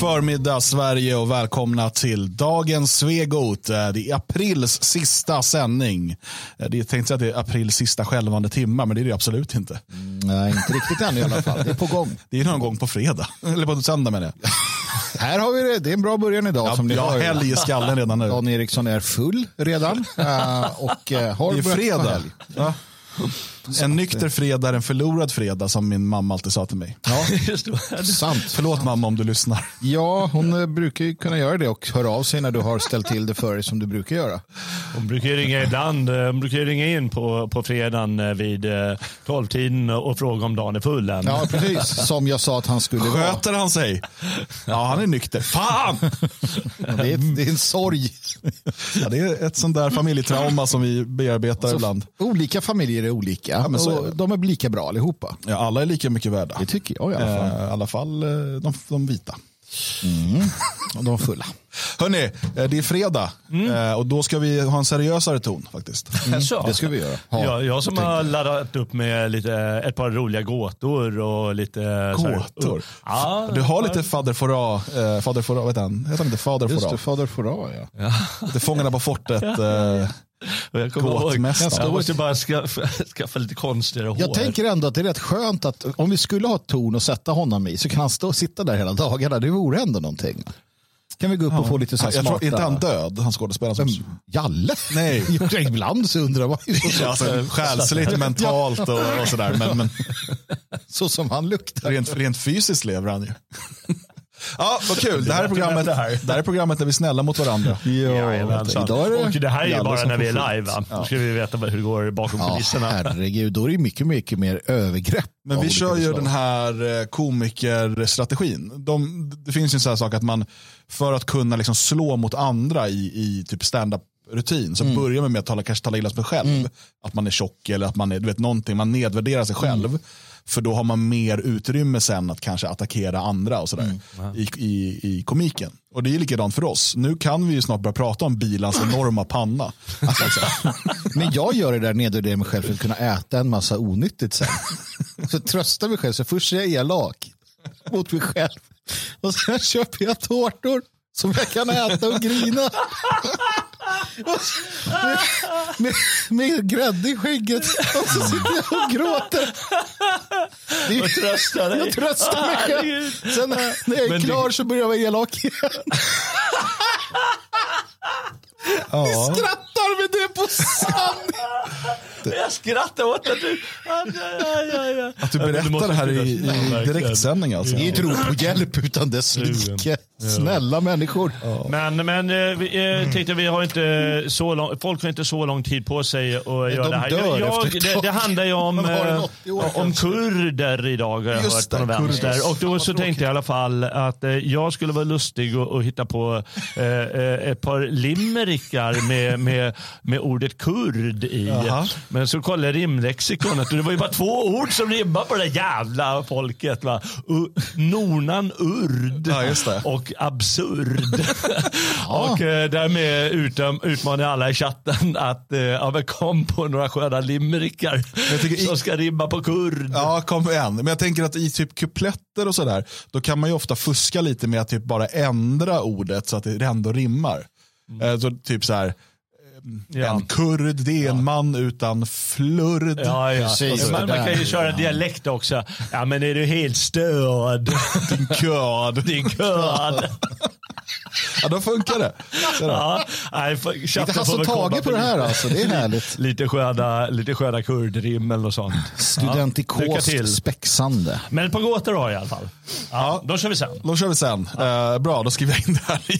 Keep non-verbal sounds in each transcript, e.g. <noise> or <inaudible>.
förmiddag Sverige och välkomna till dagens Svegot. Det är aprils sista sändning. Eh, Det är tänkt att det är aprils sista skälvande timmar, men det är det absolut inte. Nej, inte riktigt än i alla fall. Det är på gång. Det är någon gång på fredag, <laughs> eller på söndag menar jag. <laughs> Här har vi det. Det är en bra början idag. Ja, som ni jag har helg i skallen redan nu. Dan Eriksson är full redan. eh, och eh, har Det är fredag. En nykter fredag är en förlorad fredag som min mamma alltid sa till mig. Ja, <laughs> sant. Förlåt mamma om du lyssnar. Ja, hon eh, brukar ju kunna göra det och höra av sig när du har ställt till det för dig som du brukar göra. Hon brukar ringa ibland. eh, Hon brukar ringa in på, på fredagen eh, vid 12-tiden och fråga om dagen är full än. Ja, precis. Som jag sa att han skulle vara. Sköter han sig? Ja, han är nykter. Fan! Det är, det är en sorg. Ja, det är ett sånt där familjetrauma som vi bearbetar ibland. Olika familjer är olika. Men så är det. de är lika bra allihopa. Ja, alla är lika mycket värda. Det tycker jag i alla fall. Eh, I alla fall eh, de, de vita. Och de fulla. <laughs> Hörni, eh, det är fredag Eh, och då ska vi ha en seriösare ton faktiskt. Så. Det ska vi göra. Ha. Ja, jag som har laddat upp med lite, ett par roliga gåtor och lite... Gåtor? Ja, Du har lite fader Fouras, eh, fader Fouras, vad heter han? Heter han inte fader Just det, fader Fouras ja. Det Fångarna på fortet. <laughs> Och jag kommer ihåg, jag måste bara skaffa, <laughs> skaffa lite konstigare hår. Jag tänker ändå att det är rätt skönt att om vi skulle ha ett torn och sätta honom i så kan han stå och sitta där hela dagarna. Det vore ändå någonting. Kan vi gå upp och få lite så här jag smarta... tror inte han död, han skådespelaren som... Jalle? Nej. <laughs> Jag Ibland så undrar man ju så, <laughs> Ja, alltså, själsligt, mentalt och, och sådär. Men, men så som han luktar. rent, rent fysiskt lever han ju. Ja, vad kul. Det här är programmet, det här är programmet där vi är snälla mot varandra. Jajamensan. Idag är det och det här är ju bara när vi är live. Va? Då ska vi veta hur det går bakom Ja, kulisserna. herregud, då är det mycket, mycket mer övergrepp. Men vi kör ju den här eh, komikerstrategin. De, det finns ju en sån här sak att man för att kunna liksom slå mot andra i, i typ stand-up rutin så Mm. börjar man med att tala, kanske tala illa om sig själv. Att man är tjock eller att man är, du vet någonting, man nedvärderar sig själv. Mm. För då har man mer utrymme sen att kanske attackera andra och sådär Mm. i, i, i komiken. Och det är likadant för oss. Nu kan vi ju snart börja prata om bilans enorma panna. <laughs> Men jag gör det där nedvärderar mig själv för att kunna äta en massa onyttigt sen. Så tröstar mig själv. Så först är jag elak mot mig själv. Och sen köper jag tårtor som jag kan äta och grina. <laughs> Med, med, med grädde i skägget. Och så sitter jag och gråter. Det är- Och trösta dig. Jag tröstar mig själv. Sen när när jag är Men det- klar så börjar jag vara elak igen. Ja. Skrattar med det på sanning. Jag skrattar åt att du... Att du berättar det här i, i direktsändning alltså. Det är ett rop på hjälp utan dess like. Snälla människor. Men, men eh, vi eh, tänkte vi har inte så lång, folk har inte så lång tid på sig att göra de det här. Jag, ett det, det handlar ju om, eh, 80 år om kurder idag har jag Just hört på någon vänster. Och då så tänkte jag i alla fall att eh, jag skulle vara lustig och, och hitta på eh, eh, ett par limerickar med, med, med ordet kurd i. Jaha. Men så kollade jag rimlexikonet och det var ju bara två ord som rimmar på det där jävla folket. Va? U- Nornan urd Ja, det. Och absurd. <laughs> och eh, därmed utom, utmanar jag alla i chatten att eh, ja, kom på några sköna limerickar i- som ska rimma på kurd. Ja, kom igen. Men jag tänker att i typ kupletter och sådär, då kan man ju ofta fuska lite med att typ bara ändra ordet så att det ändå rimmar. Eh, Så typ så här, Ja. en kurd, det är en man utan flurd. Ja, ja. Precis, man, man kan ju köra dialekt också. Ja men är du helt störd? Din körd. Din kurd. <laughs> Ja, då funkar det. Ja, nej, Lite Hasse och Tage på det här alltså. Det är härligt. <laughs> Lite sköna, lite sköna kurdrim eller sånt. Studentikost till. spexande. Men ett par gåtor har jag i alla fall. Ja, Då kör vi sen. Då kör vi sen. Eh, bra, då skriver jag in det här i,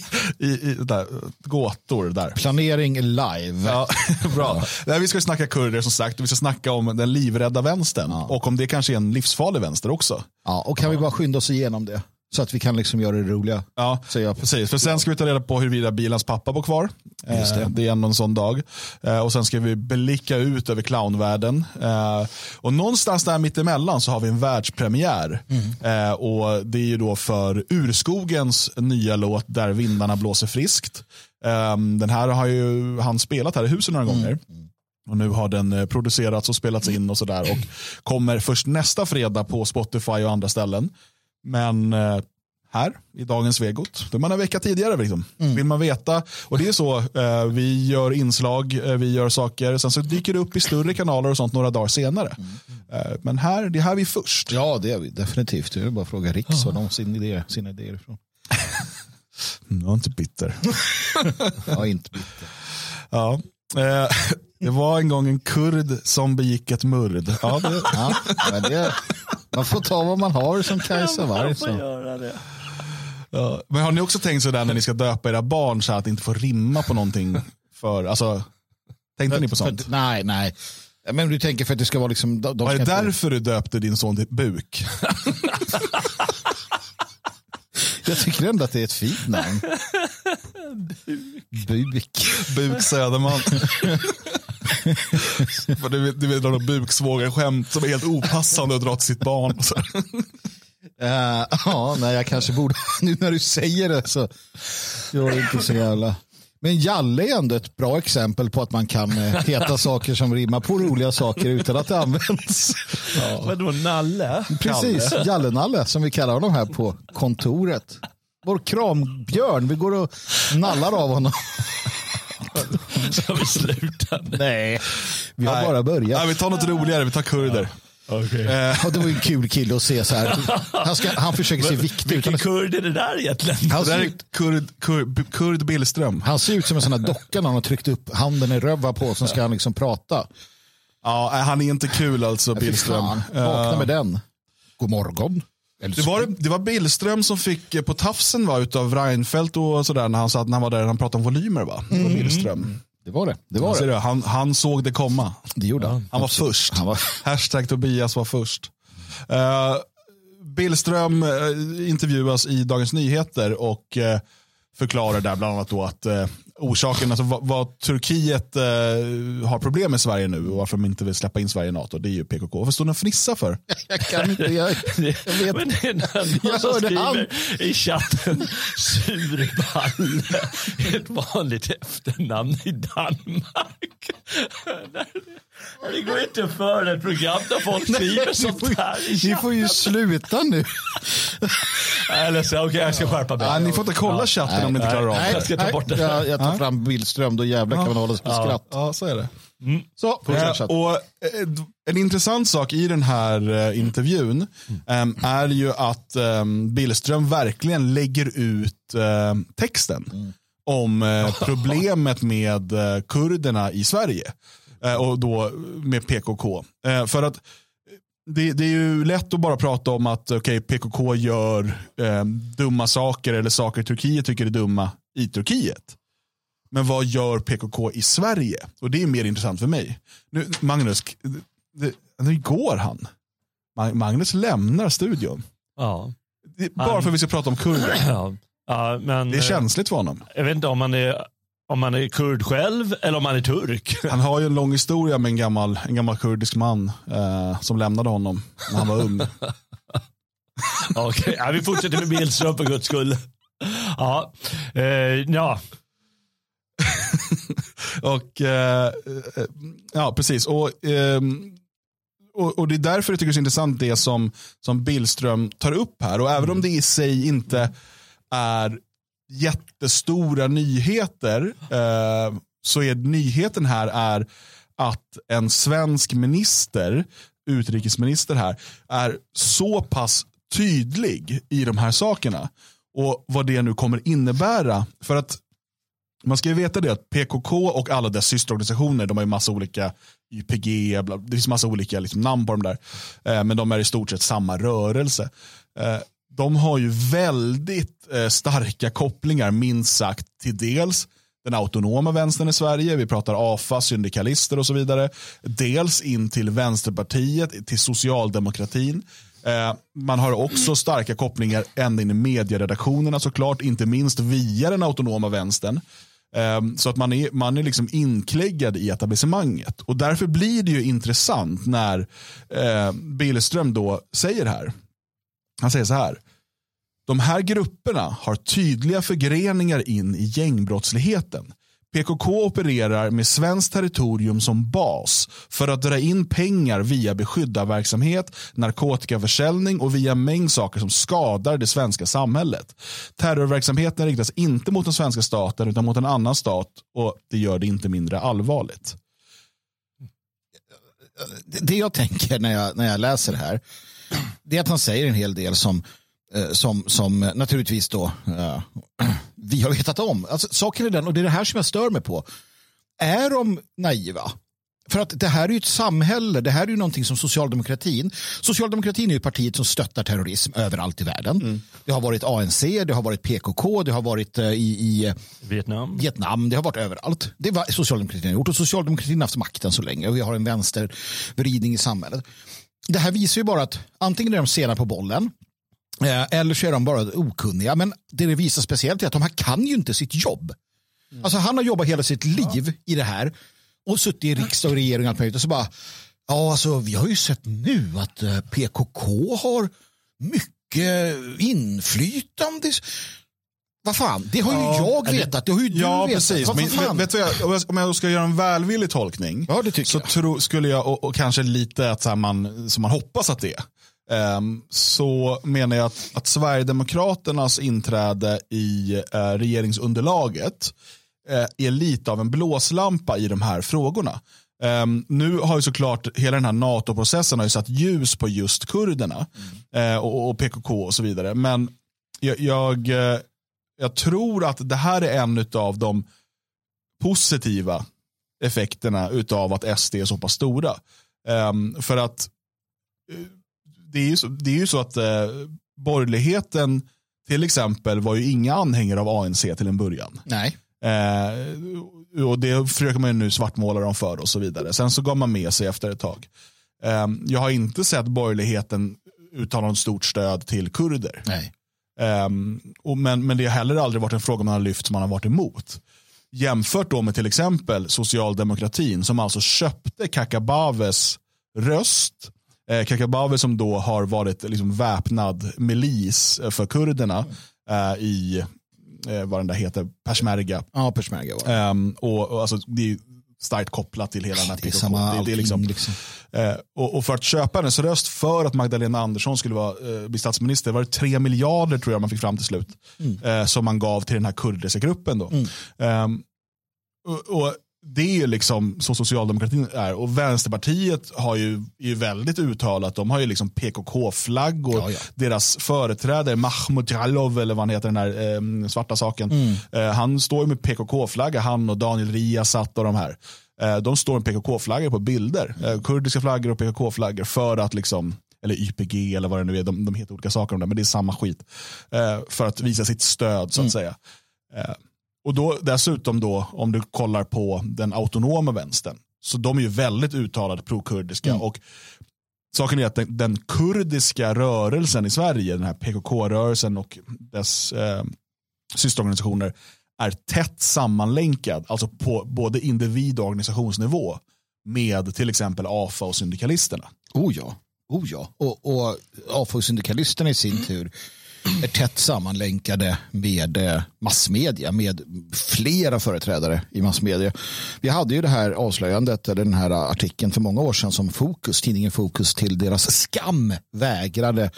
i, i där, gåtor. Där. Planering live. Ja, <laughs> bra. Nej, vi ska snacka kurder som sagt vi ska snacka om den livrädda vänstern. Och om det kanske är en livsfarlig vänster också. Ja, och kan vi bara skynda oss igenom det? Så att vi kan liksom göra det roliga. Ja, precis. För sen ska vi ta reda på huruvida bilans pappa bor kvar. Just det. Eh, det är ändå en sån dag. Eh, och sen ska vi blicka ut över clownvärlden. Eh, och någonstans där mittemellan så har vi en världspremiär. Mm. Och det är ju då för Urskogens nya låt Där vindarna blåser friskt. Eh, den här har ju han spelat här i huset några Mm. gånger. Och nu har den producerats och spelats in och sådär. Och kommer först nästa fredag på Spotify och andra ställen. Men eh, här i dagens Svegot. Det är man en vecka tidigare. Liksom. Vill man veta. Och det är så, eh, vi gör inslag, eh, vi gör saker. Sen så dyker det upp i större kanaler och sånt några dagar senare. Eh, men här, det är här vi är först. Ja, det är vi definitivt. Det är bara att fråga Riks var de sin idé, sina idéer ifrån. <laughs> Mm, <laughs> Jag är inte bitter. Ja, inte bitter. Ja. Det var en gång en kurd som begick ett murd. Ja, det, Ja, men det, man får ta vad man har som Kajsa Warg. Det. ja. Men har ni också tänkt sådär när ni ska döpa era barn så att det inte får rimma på någonting? För, alltså, tänkte ni på sånt? För- nej, nej. Men du tänker för att det ska vara liksom... De, de Var det inte- därför du döpte din son till Buk? <laughs> Jag tycker ändå att det är ett fint namn. Buk. Buk Söderman. För du vet, du vet några buksvågarskämt som är helt opassande att dra till sitt barn. Eh, ja, nej, jag kanske borde... <laughs> Nu när du säger det så... Jag är inte så jävla... Men Jalle är ändå ett bra exempel på att man kan eh, heta <laughs> saker som rimmar på roliga saker utan att det används. Vadå, Nalle? Precis, Jalle-Nalle som vi kallar honom här på kontoret. Vår krambjörn, vi går och nallar av honom. Ska vi sluta nu? Nej, vi har Nej. bara börjat. Nej, vi tar något roligare, vi tar kurder. Okej. Eh, Och det var en kul kille att se så här. Han, ska, han försöker se viktig ut. Vilken kurd är det där egentligen? han, det där ser, är kurd, kurd, kurd Billström. han ser ut som en sån här docka när han har tryckt upp handen i röva på så ska han liksom prata. Ja, nej, han är inte kul alltså, Billström. fan, Vakna med den. God morgon. Det var, det var Billström som fick eh, på tafsen va, utav Reinfeldt och sådär när han, satt, när han var där han pratade om volymer. Va? Var Billström. Det var det. Det, var Ser det. han, han såg det komma. det gjorde han. Han var först. Han var, Hashtag Tobias var först. Uh, Billström eh, intervjuas i Dagens Nyheter och eh, förklarar där bland annat då att orsaken, alltså vad, vad Turkiet eh, har problem med Sverige nu och varför de inte vill släppa in Sverige i NATO, det är ju PKK. Varför står ni och fnissar för? <laughs> jag kan inte. Jag, <laughs> jag vet. Men det är någon Jag som hörde skriver i chatten surballe, <laughs> ett vanligt efternamn i Danmark. Det går inte för ett program där folk skriver sånt får, här ni får ju sluta nu. Eller så, okej, jag ska skärpa mig. Ja, ni får inte kolla chatten om ni inte klarar av nej. det. Jag ska ta bort det. Jag, jag tar fram Billström, då jävlar kan man hålla sig på skratt. Ja, så är det. Så, fortsätt Eh, och eh, en intressant sak i den här eh, intervjun em, är ju att um, Billström verkligen lägger ut eh, texten om eh, <laughs> problemet med eh, kurderna i Sverige. Eh, och då med PKK. Eh, för att det, det är ju lätt att bara prata om att okay, PKK gör eh, dumma saker eller saker Turkiet tycker är dumma i Turkiet. Men vad gör PKK i Sverige? Och det är mer intressant för mig. Nu, Magnus, nu går han. Ma- Magnus lämnar studion. Ja. Bara Han- för att vi ska prata om kurder. <clears throat> Ja. Ja, men, Det är eh, känsligt för honom. Jag vet inte om man är, om man är kurd själv eller om man är turk. <laughs> Han har ju en lång historia med en gammal, en gammal kurdisk man eh, som lämnade honom när han var ung. <laughs> Okej, ja, vi fortsätter med Billström för guds skull. Ja, eh, ja. <laughs> Och eh, eh, ja, precis. Och, ehm, och, och det är därför jag tycker det är så intressant det som, som Billström tar upp här. Och även om det i sig inte är jättestora nyheter eh, så är nyheten här är att en svensk minister, utrikesminister här, är så pass tydlig i de här sakerna. Och vad det nu kommer innebära. För att man ska ju veta det att PKK och alla dess systerorganisationer, de har ju massa olika YPG, bla, det finns massa olika liksom, namn på dem där. Eh, men de är i stort sett samma rörelse. Eh, de har ju väldigt eh, starka kopplingar, minst sagt, till dels den autonoma vänstern i Sverige, vi pratar AFA, syndikalister och så vidare. Dels in till Vänsterpartiet, till socialdemokratin. Eh, man har också starka kopplingar ända in i medieredaktionerna såklart, inte minst via den autonoma vänstern. Ehm, så att man är, man är liksom inkläggad i etablissemanget. Och därför blir det ju intressant när eh, Billström då säger här. Han säger så här. De här grupperna har tydliga förgreningar in i gängbrottsligheten. PKK opererar med svenskt territorium som bas för att dra in pengar via beskyddarverksamhet, narkotikaförsäljning och via mängd saker som skadar det svenska samhället. Terrorverksamheten riktas inte mot den svenska staten utan mot en annan stat och det gör det inte mindre allvarligt. Det jag tänker när jag, när jag läser det här det är att han säger en hel del som, eh, som, som naturligtvis då eh, vi har vetat om. Alltså, saken är den, och det är det här som jag stör mig på. Är de naiva? För att det här är ju ett samhälle, det här är ju någonting som socialdemokratin, socialdemokratin är ju partiet som stöttar terrorism överallt i världen. Mm. Det har varit ANC, det har varit PKK, det har varit uh, i, i Vietnam. Vietnam, det har varit överallt. Det var socialdemokratin har gjort och socialdemokratin har haft makten så länge och vi har en vänstervridning i samhället det här visar ju bara att antingen är de sena på bollen eh, eller så är de bara okunniga. Men det det visar speciellt är att de här kan ju inte sitt jobb. Mm. Alltså han har jobbat hela sitt liv i det här och suttit i riksdag och regering och allt möjligt. Och så bara, ja alltså vi har ju sett nu att eh, PKK har mycket inflytande. Vad fan, det har ju ja, jag vetat. Det har ju du ja, vetat. Precis. Men, vet, vet jag, om jag ska göra en välvillig tolkning ja, så tro, skulle jag, och, och, kanske lite att så man, som man hoppas att det är, Ehm, så menar jag att, att Sverigedemokraternas inträde i eh, regeringsunderlaget eh, är lite av en blåslampa i de här frågorna. Um, nu har ju såklart hela den här NATO-processen har ju satt ljus på just kurderna mm. uh, och, och, PKK och så vidare. Men jag, jag jag tror att det här är en av de positiva effekterna av att SD är så pass stora. Um, för att eh, det är ju så, det är ju så att uh, borgerligheten till exempel var ju inga anhängare av ANC till en början. Nej. Uh, och det försöker man ju nu svartmåla dem för och så vidare. Sen så gav man med sig efter ett tag. Um, jag har inte sett borgerligheten uttala något stort stöd till kurder. Nej. Um, och men, men det har heller aldrig varit en fråga man har lyft som man har varit emot. Jämfört då med till exempel socialdemokratin som alltså köpte Kakabaves röst. Eh, Kakabave som då har varit liksom väpnad milis för kurderna eh, i eh, vad den där heter, Peshmerga. Ja, Peshmerga var det. Um, och, och alltså, det är starkt kopplat till hela den här. Det är samma det, det är liksom, liksom. Eh, och, och, för att köpa hennes röst för att Magdalena Andersson skulle vara, eh, bli statsminister var det tre miljarder tror jag man fick fram till slut. Mm. Eh, som man gav till den här kurdiska gruppen. Då. Mm. Ehm, och, och, det är liksom så socialdemokratin är. Och Vänsterpartiet har ju, är ju väldigt uttalat. De har ju liksom PKK-flaggor. Ja, ja. Deras företrädare Mahmoud Jalov, eller vad han heter, den här eh, svarta saken. Mm. Eh, han står ju med PKK-flagga, han och Daniel Riazat och de här. Eh, de står med PKK-flaggor på bilder. Eh, kurdiska flaggor och PKK-flaggor för att liksom eller YPG eller vad det nu är, de, de heter olika saker om det, men det är samma skit. Eh, för att visa sitt stöd så att mm. säga. Och då, dessutom då, om du kollar på den autonoma vänstern, så de är ju väldigt uttalat pro-kurdiska. Mm. Och saken är att den, den, kurdiska rörelsen i Sverige, den här PKK-rörelsen och dess eh, systerorganisationer, är tätt sammanlänkad, alltså på både individ och organisationsnivå med till exempel AFA och syndikalisterna. Oh ja, oh ja. Och, och AFA och syndikalisterna i sin <clears throat> tur är tätt sammanlänkade med eh, massmedia, med flera företrädare i massmedia. Vi hade ju det här avslöjandet, eller den här artikeln för många år sedan som Fokus, tidningen Fokus till deras skam vägrade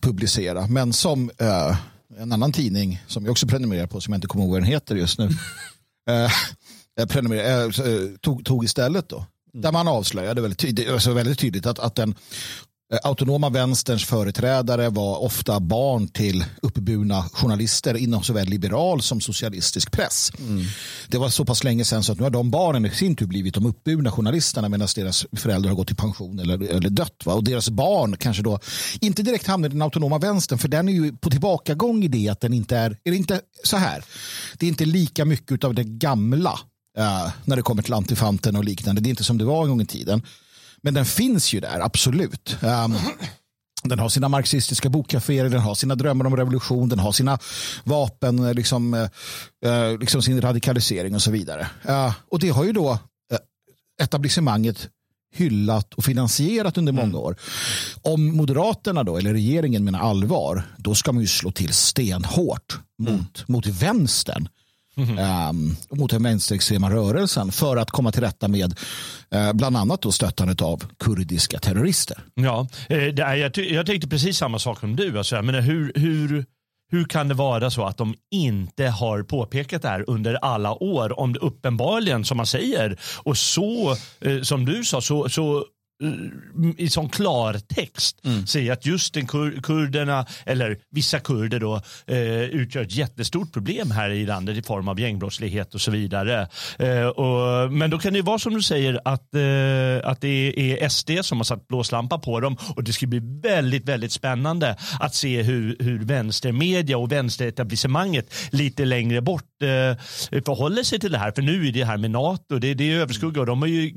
publicera, men som eh, en annan tidning som jag också prenumererar på, som jag inte kommer ihåg vad den heter just nu, <laughs> eh, eh prenumerer, eh, eh, tog, tog istället då. Där man avslöjade väldigt tydligt, alltså väldigt tydligt att, att den autonoma vänsterns företrädare var ofta barn till uppburna journalister inom såväl liberal som socialistisk press. Mm. Det var så pass länge sedan så att nu har de barnen i sin tur blivit de uppburna journalisterna medan deras föräldrar har gått i pension eller, eller dött. Va? Och deras barn kanske då inte direkt hamnar i den autonoma vänstern för den är ju på tillbakagång i det att den inte är, är det inte så här. Det är inte lika mycket av det gamla uh, när det kommer till antifanten och liknande. Det är inte som det var en gång i tiden. Men den finns ju där, absolut. Um, den har sina marxistiska bokkaféer, den har sina drömmar om revolution, den har sina vapen, eh, liksom, uh, liksom sin radikalisering och så vidare. Uh, och det har ju då uh, etablissemanget hyllat och finansierat under många mm. år. Om Moderaterna då, eller regeringen menar allvar, då ska man ju slå till stenhårt mot, mm. mot vänstern. Um, mot den vänsterextrema rörelsen för att komma till rätta med uh, bland annat då stöttandet av kurdiska terrorister. Ja, eh, det är, jag, jag tänkte precis samma sak som du. Alltså, jag menar, hur, hur, hur kan det vara så att de inte har påpekat det här under alla år om det uppenbarligen, som man säger, och så eh, som du sa, så, så i sån klartext Mm. säger att just den kur kurderna, eller vissa kurder då, eh, utgör ett jättestort problem här i landet i form av gängbrottslighet och så vidare. Eh, och, men då kan det ju vara som du säger att, eh, att det är SD som har satt blåslampa på dem och det ska bli väldigt, väldigt spännande att se hur, hur vänstermedia och vänsteretablissemanget lite längre bort eh, förhåller sig till det här. För nu är det här med NATO, det, det är överskugga och de har ju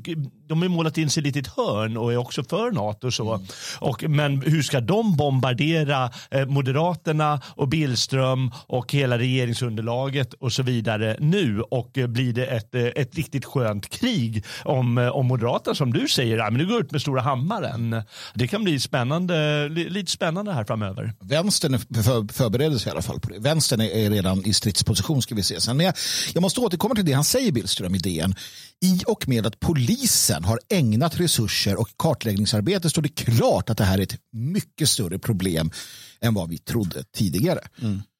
de har målat in sig lite i ett hörn och är också för NATO. Och så. Och, men hur ska de bombardera eh, Moderaterna och Billström och hela regeringsunderlaget och så vidare nu? Och eh, blir det ett, eh, ett riktigt skönt krig om, eh, om Moderaterna som du säger, ja, men nu går ut med stora hammaren. Det kan bli spännande, li, lite spännande här framöver. Vänstern för, förbereder sig i alla fall på det. Vänstern är, är redan i stridsposition ska vi se sen. Men jag, jag måste återkomma till det han säger Billström i DN. I och med att polisen har ägnat resurser och kartläggningsarbete står det klart att det här är ett mycket större problem än vad vi trodde tidigare.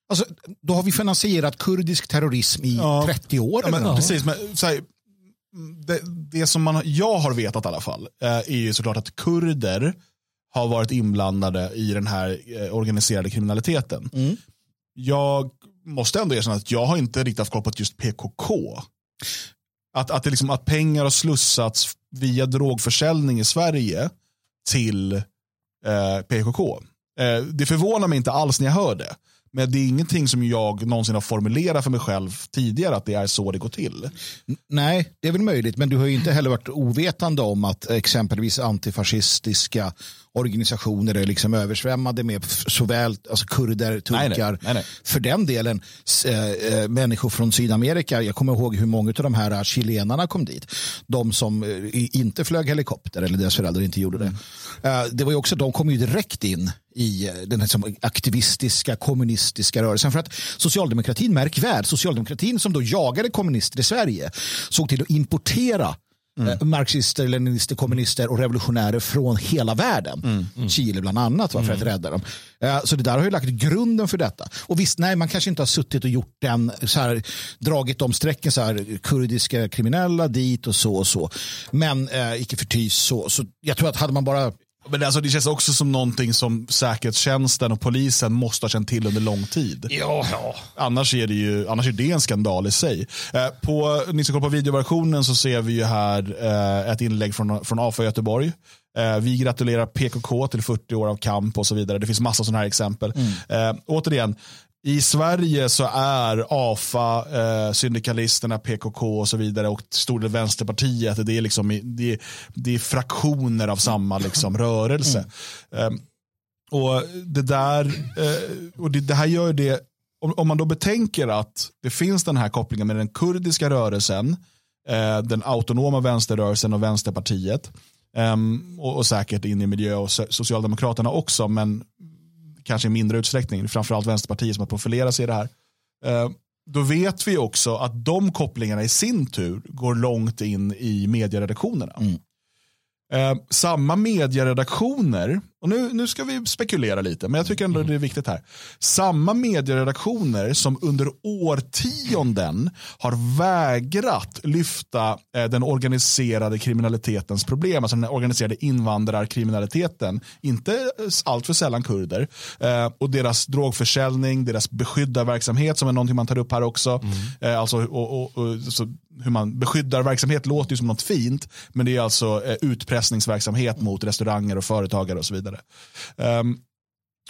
Alltså, då har vi finansierat kurdisk terrorism i Ja. 30 år. Ja, men, precis, men, så här, det, det som man, jag har vetat i alla fall eh, är ju såklart att kurder har varit inblandade i den här eh, organiserade kriminaliteten. Jag måste ändå erkänna att jag har inte riktigt haft koll på just PKK. Att, att, det liksom, att pengar har slussats via drogförsäljning i Sverige till eh, PKK. Eh, det förvånar mig inte alls när jag hör det. Men det är ingenting som jag någonsin har formulerat för mig själv tidigare att det är så det går till. Nej, det är väl möjligt, men du har ju inte heller varit ovetande om att exempelvis antifascistiska organisationer är liksom översvämmade med såväl alltså kurder, turkar, nej. Nej, nej. för den delen eh, människor från Sydamerika. Jag kommer ihåg hur många av de här eh, chilenarna kom dit. De som i- inte flög helikopter eller deras föräldrar inte gjorde det. Eh, det var ju också, de kom ju direkt in i den här som aktivistiska kommunistiska rörelsen. För att socialdemokratin, märk väl, socialdemokratin som då jagade kommunister i Sverige såg till att importera eh, marxister, leninister, kommunister och revolutionärer från hela världen. Chile bland annat va, för att rädda dem. Eh, Så det där har ju lagt grunden för detta. Och visst, nej, man kanske inte har suttit och gjort den, så här, dragit de strecken, så här, kurdiska kriminella dit och så och så. Men eh, icke förty så, så jag tror att hade man bara Men alltså, det känns också som någonting som säkerhetstjänsten och polisen måste ha känt till under lång tid. Ja, ja. Annars är det ju annars är det en skandal i sig. Eh, på, ni som kollar på videoversionen så ser vi ju här eh, ett inlägg från, från AFA Göteborg. Eh, vi gratulerar PKK till 40 år av kamp och så vidare. Det finns massa sådana här exempel. Eh, återigen, i Sverige så är AFA, eh, syndikalisterna, PKK och så vidare och stor del Vänsterpartiet, det är, liksom, det är, det är fraktioner av samma liksom, <laughs> rörelse. Eh, och det där, eh, och det, det här gör det, om, om man då betänker att det finns den här kopplingen med den kurdiska rörelsen, eh, den autonoma vänsterrörelsen och Vänsterpartiet, ehm, och, och säkert in i miljö och so- Socialdemokraterna också, men kanske i mindre utsträckning, framförallt Vänsterpartiet som har profilerat sig i det här. Eh, då vet vi också att de kopplingarna i sin tur går långt in i medieredaktionerna. Eh, samma medieredaktioner, och nu, nu ska vi spekulera lite, men jag tycker ändå det är viktigt här. Samma medieredaktioner som under årtionden har vägrat lyfta eh, den organiserade kriminalitetens problem, alltså den organiserade invandrarkriminaliteten, inte eh, allt för sällan kurder, eh, och deras drogförsäljning, deras beskyddarverksamhet som är någonting man tar upp här också. Eh, alltså, och, och, och, så hur man beskyddar verksamhet låter ju som något fint, men det är alltså eh, utpressningsverksamhet mot restauranger och företagare och så vidare. Ehm,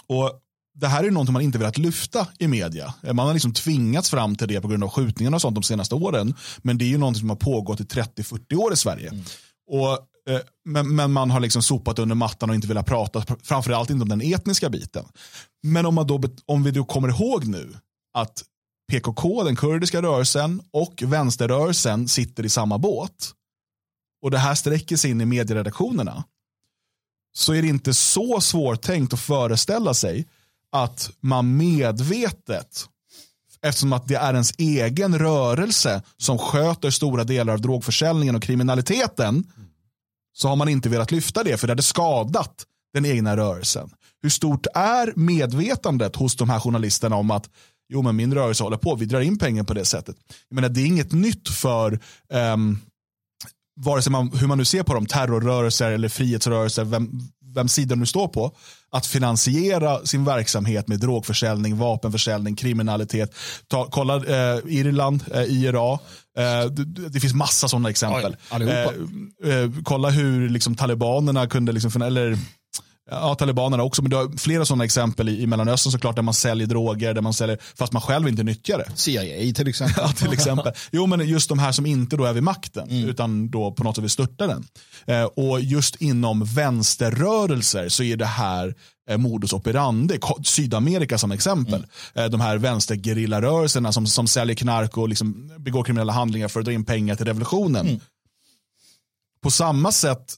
och det här är någonting man inte velat lyfta i media. Eh, Man har liksom tvingats fram till det på grund av skjutningarna och sånt de senaste åren. Men det är ju någonting som har pågått i 30-40 år i Sverige. Och, eh, men, men man har liksom sopat under mattan och inte velat prata, framförallt inte om den etniska biten. Men om, man då, om vi då kommer ihåg nu att PKK, den kurdiska rörelsen och vänsterrörelsen sitter i samma båt och det här sträcker sig in i medieredaktionerna så är det inte så svårtänkt att föreställa sig att man medvetet Eftersom att det är ens egen rörelse som sköter stora delar av drogförsäljningen och kriminaliteten så har man inte velat lyfta det för det hade skadat den egna rörelsen. Hur stort är medvetandet hos de här journalisterna om att jo men min rörelse håller på, vi drar in pengar på det sättet. Jag menar, det är inget nytt för um, vare sig man, hur man nu ser på dem, terrorrörelser eller frihetsrörelser, vem, vem sidan du står på, att finansiera sin verksamhet med drogförsäljning, vapenförsäljning, kriminalitet. Ta, kolla eh, Irland, eh, IRA. Eh, det, det, finns massa sådana exempel. Oj, eh, eh, kolla hur liksom, talibanerna kunde, liksom, eller Ja, talibanerna också, men du har flera sådana exempel i, i Mellanöstern såklart där man säljer droger, där man säljer, fast man själv inte nyttjar det. CIA till <laughs> exempel. ja, till exempel. Jo, men just de här som inte då är vid makten, mm. utan då på något sätt vill störta den. Eh, och just inom vänsterrörelser så är det här eh, modus operandi. Sydamerika som exempel. Mm. Eh, de här vänstergerillarörelserna som, som säljer knark och liksom begår kriminella handlingar för att dra in pengar till revolutionen. Mm. På samma sätt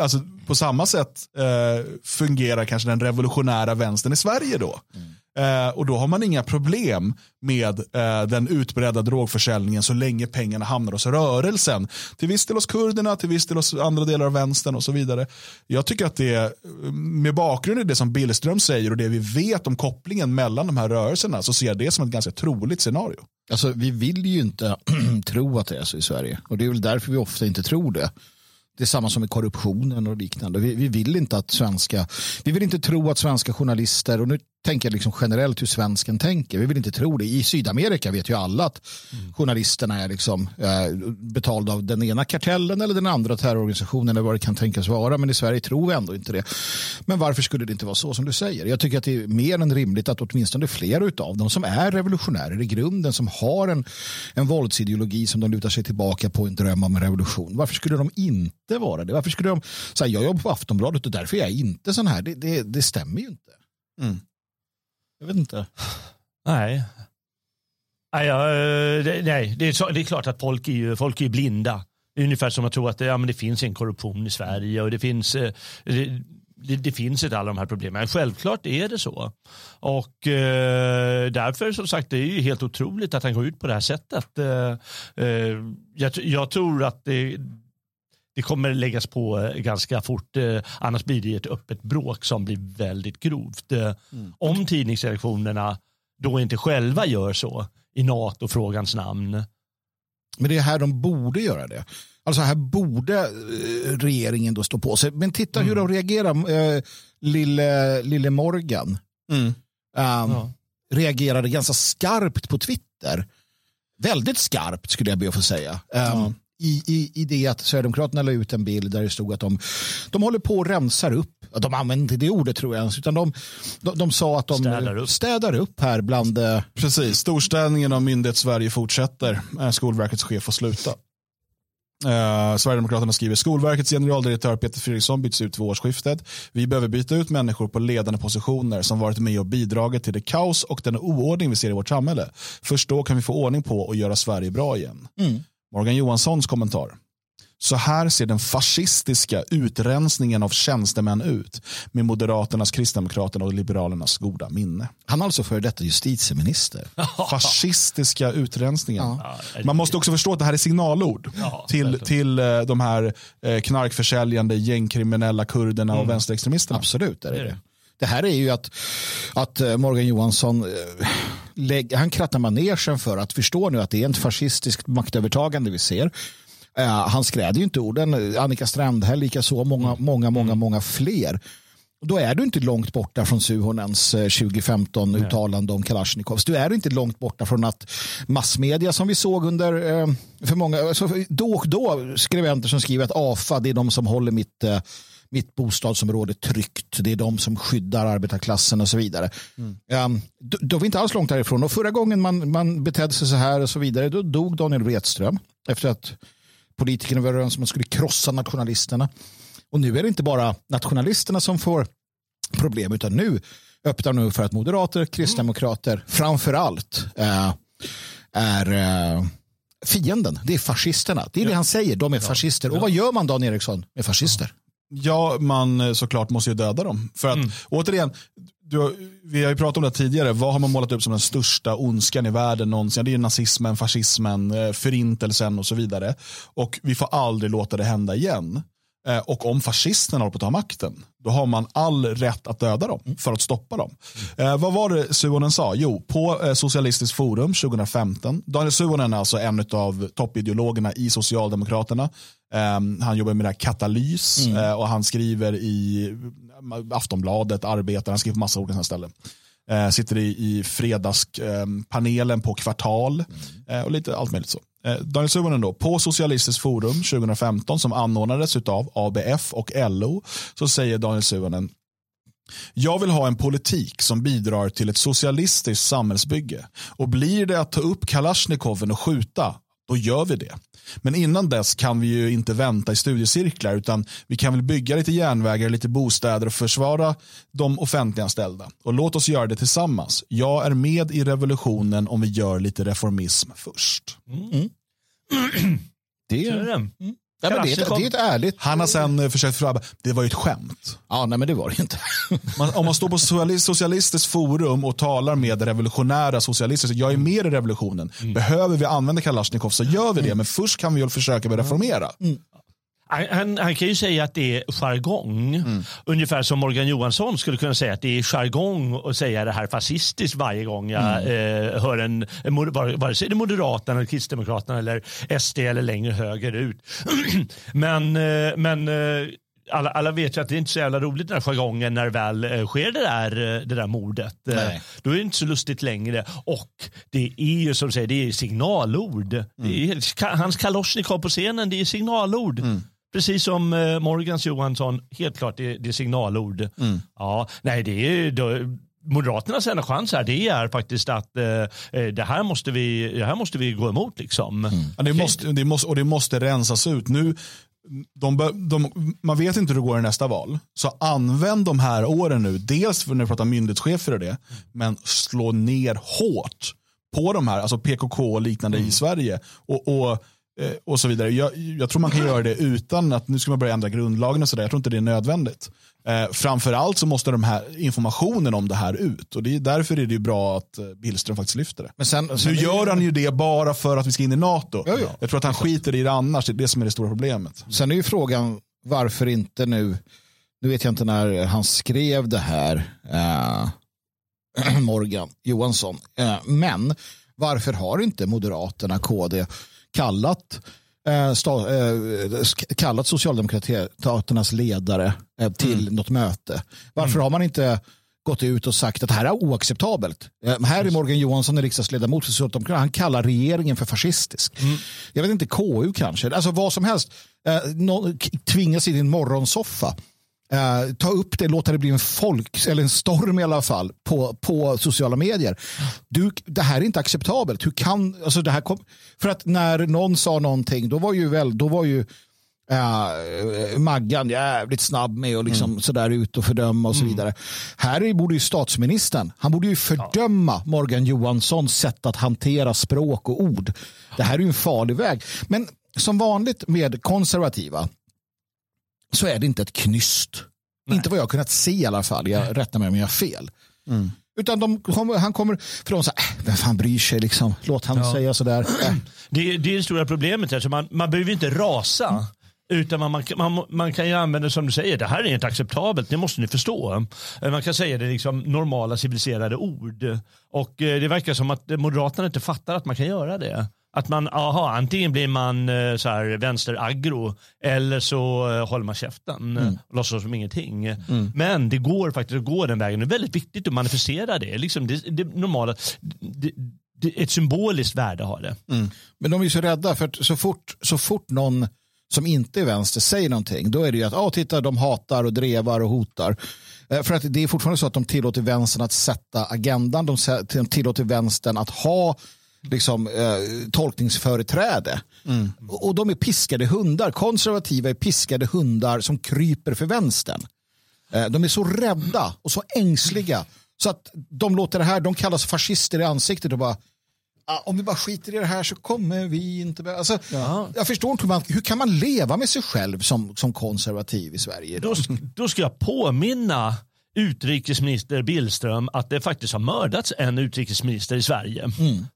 alltså, på samma sätt eh, fungerar kanske den revolutionära vänstern i Sverige då. Mm. Eh, och då har man inga problem med eh, den utbredda drogförsäljningen så länge pengarna hamnar hos rörelsen. Till viss del hos kurderna, till viss del hos andra delar av vänstern och så vidare. Jag tycker att det, med bakgrund i det som Billström säger och det vi vet om kopplingen mellan de här rörelserna så ser jag det som ett ganska troligt scenario. Alltså, vi vill ju inte <clears throat> tro att det är så i Sverige och det är väl därför vi ofta inte tror det. Det är samma som med korruptionen och liknande. Vi, vi, vill inte att svenska, vi vill inte tro att svenska journalister, och nu tänker liksom generellt hur svensken tänker. Vi vill inte tro det. I Sydamerika vet ju alla att mm. journalisterna är liksom, eh, betalda av den ena kartellen eller den andra terrororganisationen eller vad det kan tänkas vara. Men i Sverige tror vi ändå inte det. Men varför skulle det inte vara så som du säger? Jag tycker att det är mer än rimligt att åtminstone fler av dem som är revolutionärer i grunden, som har en, en våldsideologi som de lutar sig tillbaka på en dröm om en revolution. Varför skulle de inte vara det? Varför skulle de säga jag jobbar på Aftonbladet och därför är jag inte sån här? Det, det, det stämmer ju inte. Mm. Jag vet inte. Nej. Nej, ja, eh, det, nej. Det, är så, det är klart att folk är, ju, folk är blinda. Det är ungefär som att tro att ja, men det finns en korruption i Sverige och det finns, eh, det, det, det finns inte alla de här problemen. Självklart är det så. Och eh, därför som sagt det är ju helt otroligt att han går ut på det här sättet. Eh, eh jag, jag, tror att det, det kommer läggas på eh, ganska fort. Eh, annars blir det ett öppet bråk som blir väldigt grovt. Eh, mm. Om tidningsredaktionerna då inte själva gör så i NATO-frågans namn. Men det är här de borde göra det. Alltså här borde regeringen då stå på sig. Men titta mm. hur de reagerar. Eh, lille, lille Morgan mm. um, ja. reagerade ganska skarpt på Twitter. Väldigt skarpt skulle jag be att få säga. Um, ja i, i, i det att Sverigedemokraterna la ut en bild där det stod att de, de håller på och rensar upp. De använde inte det ordet tror jag ens, utan de, de, de sa att de städar upp, städar upp här bland... Eh, Precis, storstädningen av myndighet Sverige fortsätter. Skolverkets chef får sluta. Uh, Sverigedemokraterna skriver Skolverkets generaldirektör Peter Fredriksson byts ut vid årsskiftet. Vi behöver byta ut människor på ledande positioner som varit med och bidragit till det kaos och den oordning vi ser i vårt samhälle. Först då kan vi få ordning på och göra Sverige bra igen. Mm. Morgan Johanssons kommentar. Så här ser den fascistiska utrensningen av tjänstemän ut med Moderaternas, Kristdemokraterna och Liberalernas goda minne. Han är alltså före detta justitieminister. <laughs> Fascistiska utrensningen. Ja. Man måste också förstå att det här är signalord ja, till, till eh, de här eh, knarkförsäljande gängkriminella kurderna mm. och vänsterextremisterna. Absolut är det det. Det här är ju att, att eh, Morgan Johansson han krattar manegen för att förstå nu att det är ett fascistiskt maktövertagande vi ser. Uh, han skräder ju inte orden. Annika Strandhäll likaså, många, mm. många, många, mm. många fler. Då är du inte långt borta från Suhonens 2015 uttalande om Kalashnikovs. Du är inte långt borta från att massmedia som vi såg under eh, för många, alltså då och då skribenter som skriver att AFA det är de som håller mitt eh, mitt bostadsområde tryggt. Det är de som skyddar arbetarklassen och så vidare. Mm. Um, då, då är vi inte alls långt därifrån. Och förra gången man, man betedde sig så här och så vidare, då dog Daniel Wretström efter att politikerna var överens om att man skulle krossa nationalisterna. Och nu är det inte bara nationalisterna som får problem, utan nu öppnar nu för att moderater, kristdemokrater, mm. framför allt äh, är äh, fienden. Det är fascisterna. Det är ja. det han säger. De är fascister. Och vad gör man Dan Eriksson med fascister? Ja, man eh, såklart måste ju döda dem. För att, Mm. återigen, du, vi har ju pratat om det tidigare, vad har man målat upp som den största ondskan i världen någonsin? Det är ju nazismen, fascismen, eh, förintelsen och så vidare. Och vi får aldrig låta det hända igen. Eh, Och om fascisterna håller på att ta makten, då har man all rätt att döda dem för att stoppa dem. Eh, vad var det Suonen sa? Jo, på eh, Socialistiskt forum 2015, Daniel Suonen är alltså en av toppideologerna i Socialdemokraterna. Eh, han jobbar med det här katalys eh, och han skriver i Aftonbladet, Arbetaren, han skriver på massa olika ställen. Sitter i, i fredagspanelen på Kvartal eh, och lite allt möjligt så. Eh, Daniel Suhonen då, på Socialistiskt forum 2015 som anordnades av ABF och LO så säger Daniel Suhonen jag vill ha en politik som bidrar till ett socialistiskt samhällsbygge. Och blir det att ta upp Kalashnikoven och skjuta, då gör vi det. Men innan dess kan vi ju inte vänta i studiecirklar utan vi kan väl bygga lite järnvägar, lite bostäder och försvara de offentliganställda. Och låt oss göra det tillsammans. Jag är med i revolutionen om vi gör lite reformism först. Det, Så är är, det. Ja, men det, är, det är ett ärligt... Han har sen eh, försökt förklara, det var ju ett skämt. Ja, nej, men det var det inte. <laughs> Man, om man står på sociali- socialistiskt forum och talar med revolutionära socialister, så jag är med i revolutionen. Behöver vi använda Kalashnikov så gör vi det, men först kan vi väl försöka reformera. Han, han, han kan ju säga att det är jargong. Ungefär som Morgan Johansson skulle kunna säga att det är jargong att säga det här fascistiskt varje gång jag eh, hör en, vare sig det är Moderaterna, eller Kristdemokraterna eller SD eller längre högerut. <clears throat> men men eh, alla, alla vet ju att det är inte så jävla roligt den här jargongen när väl eh, sker det där, eh, det där mordet. Eh, Nej. Då är det inte så lustigt längre. Och det är ju som du säger, det är signalord. Det är, ka- hans Kalashnikov på scenen, det är signalord. Precis som eh, Morgans Johansson, helt klart det, det är signalord. Ja, nej, det är då, Moderaternas enda chans här det är faktiskt att eh, eh, det, här måste vi, det här måste vi gå emot. Liksom. Ja, det måste, det måste, och det måste rensas ut. Nu, de, de, man vet inte hur det går i nästa val. Så använd de här åren nu, dels för när vi pratar myndighetschefer och det, men slå ner hårt på de här, alltså PKK och liknande i Sverige. Och, och, och så vidare. Jag, jag tror man kan göra det utan att nu ska man börja ändra grundlagen och sådär. Jag tror inte det är nödvändigt. Eh, framförallt så måste de här informationen om det här ut. Och det är, därför är det ju bra att eh, Billström faktiskt lyfter det. Men sen, Nu sen gör han ju det bara för att vi ska in i NATO. Ja, ja. Jag tror att han skiter i det annars. Det är det som är det stora problemet. Sen är ju frågan varför inte nu, nu vet jag inte när han skrev det här, eh, <clears throat> Morgan Johansson, eh, men varför har inte Moderaterna, KD, kallat, eh, eh, kallat Socialdemokraternas ledare eh, till något möte? Varför har man inte gått ut och sagt att det här är oacceptabelt. Här är Morgan Johansson, riksdagsledamot för Socialdemokraterna. Han kallar regeringen för fascistisk. Jag vet inte, KU kanske. Alltså vad som helst. Eh, tvingas in i en morgonsoffa. Eh, ta upp det, låta det bli en folk, eller en storm i alla fall, på, på sociala medier. Du, det här är inte acceptabelt. Hur kan, alltså det här kom, för att när någon sa någonting, då var ju, väl, då var ju Uh, Maggan jävligt snabb med att liksom sådär ut och fördöma och så vidare. Här är- borde ju statsministern, han borde ju fördöma Morgan Johanssons sätt att hantera språk och ord. Det här är ju en farlig väg. Men som vanligt med konservativa så är det inte ett knyst. Inte vad jag kunnat se i alla fall. Jag rättar mig om jag har fel. Utan de han kommer från så här, äh, vem fan bryr sig liksom? Låt han säga sådär. Äh. <clears throat> Det, det är det stora problemet. Här. Så man, man behöver inte rasa. Utan man, man, man, man kan ju använda som du säger, det här är inte acceptabelt, det måste ni förstå. Eh, Man kan säga det liksom normala civiliserade ord. Och eh, det verkar som att Moderaterna inte fattar att man kan göra det. Att man, aha, antingen blir man eh, så här vänster-aggro eller så eh, håller man käften mm. och låtsas som ingenting. Men det går faktiskt att gå den vägen. Det är väldigt viktigt att manifestera det. Liksom det, det normala, det, det, ett symboliskt värde har det. Men de är så rädda för att så fort, så fort någon som inte är vänster säger någonting då är det ju att ah, titta de hatar och drevar och hotar. Eh, För att det är fortfarande så att de tillåter vänstern att sätta agendan. De tillåter vänstern att ha liksom, eh, tolkningsföreträde. Och, och de är piskade hundar. Konservativa är piskade hundar som kryper för vänstern. Eh, De är så rädda och så ängsliga så att de låter det här, de kallas fascister i ansiktet och bara ah, om vi bara skiter i det här så kommer vi inte... be-" Alltså, Ja. Jag förstår inte hur man, hur kan man leva med sig själv som, som konservativ i Sverige idag? Då, då ska jag påminna utrikesminister Billström att det faktiskt har mördats en utrikesminister i Sverige.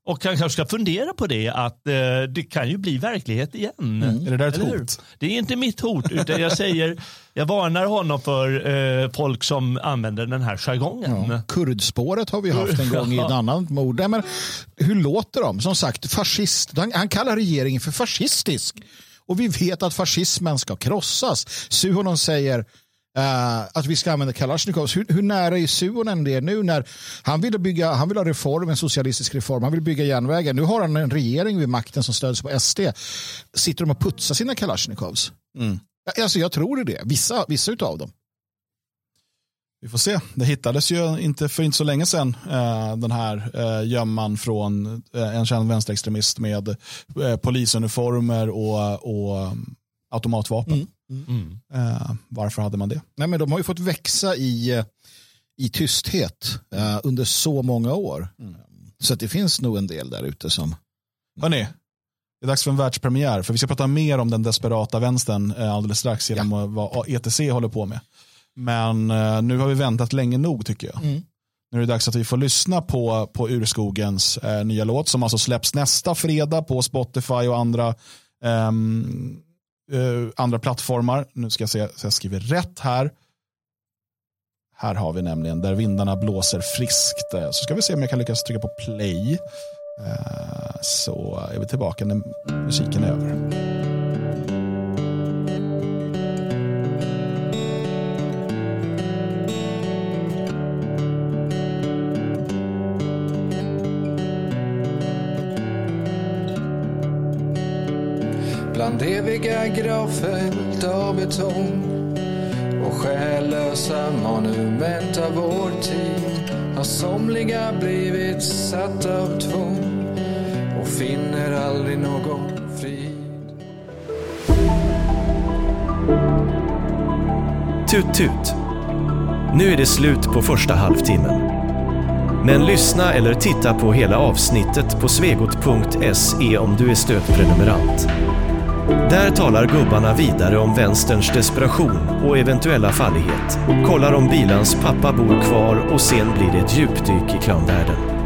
Och han kanske ska fundera på det att eh, det kan ju bli verklighet igen. Är det där ett Eller hot? Det är inte mitt hot utan jag säger jag varnar honom för eh, folk som använder den här jargongen. Ja. Kurdspåret har vi haft en gång i ett annat mord. Men hur låter de? Som sagt, fascist. Han, han kallar regeringen för fascistisk. Och vi vet att fascismen ska krossas. Suhonen säger eh, att vi ska använda Kalashnikovs. Hur, hur nära är Suhonen det nu när han vill, bygga, han vill ha reform, en socialistisk reform, han vill bygga järnvägar. Nu har han en regering vid makten som stöds på SD. Sitter de och putsar sina Kalashnikovs? Mm. Alltså, jag tror det. Vissa, vissa av dem. Vi får se. Det hittades ju inte för inte så länge sedan eh, den här eh, gömman från eh, en känd vänsterextremist med eh, polisuniformer och, och automatvapen. Mm. Eh, varför hade man det? Nej, men de har ju fått växa i, eh, i tysthet eh, under så många år. Så att det finns nog en del där ute som... Hörrni, det är dags för en världspremiär. För vi ska prata mer om den desperata vänstern eh, alldeles strax genom eh, vad ETC håller på med. Men nu har vi väntat länge nog tycker jag. Mm. Nu är det dags att vi får lyssna på, på Urskogens nya låt som alltså släpps nästa fredag på Spotify och andra, ehm, eh, andra plattformar. Nu ska jag se så jag skriver rätt här. Här har vi nämligen Där vindarna blåser friskt. Eh, så ska vi se om jag kan lyckas trycka på play. Eh, Så är vi tillbaka när musiken är över. Eviga gravfält av betong och själlösa monument av vår tid har somliga blivit satt av tvång och finner aldrig någon frid. Tut tut. Nu är det slut på första halvtimmen. Men lyssna eller titta på hela avsnittet på svegot.se om du är stödprenumerant. Där talar gubbarna vidare om vänsterns desperation och eventuella fallighet. Kollar om Bilans pappa bor kvar och sen blir det ett djupdyk i klanvärlden.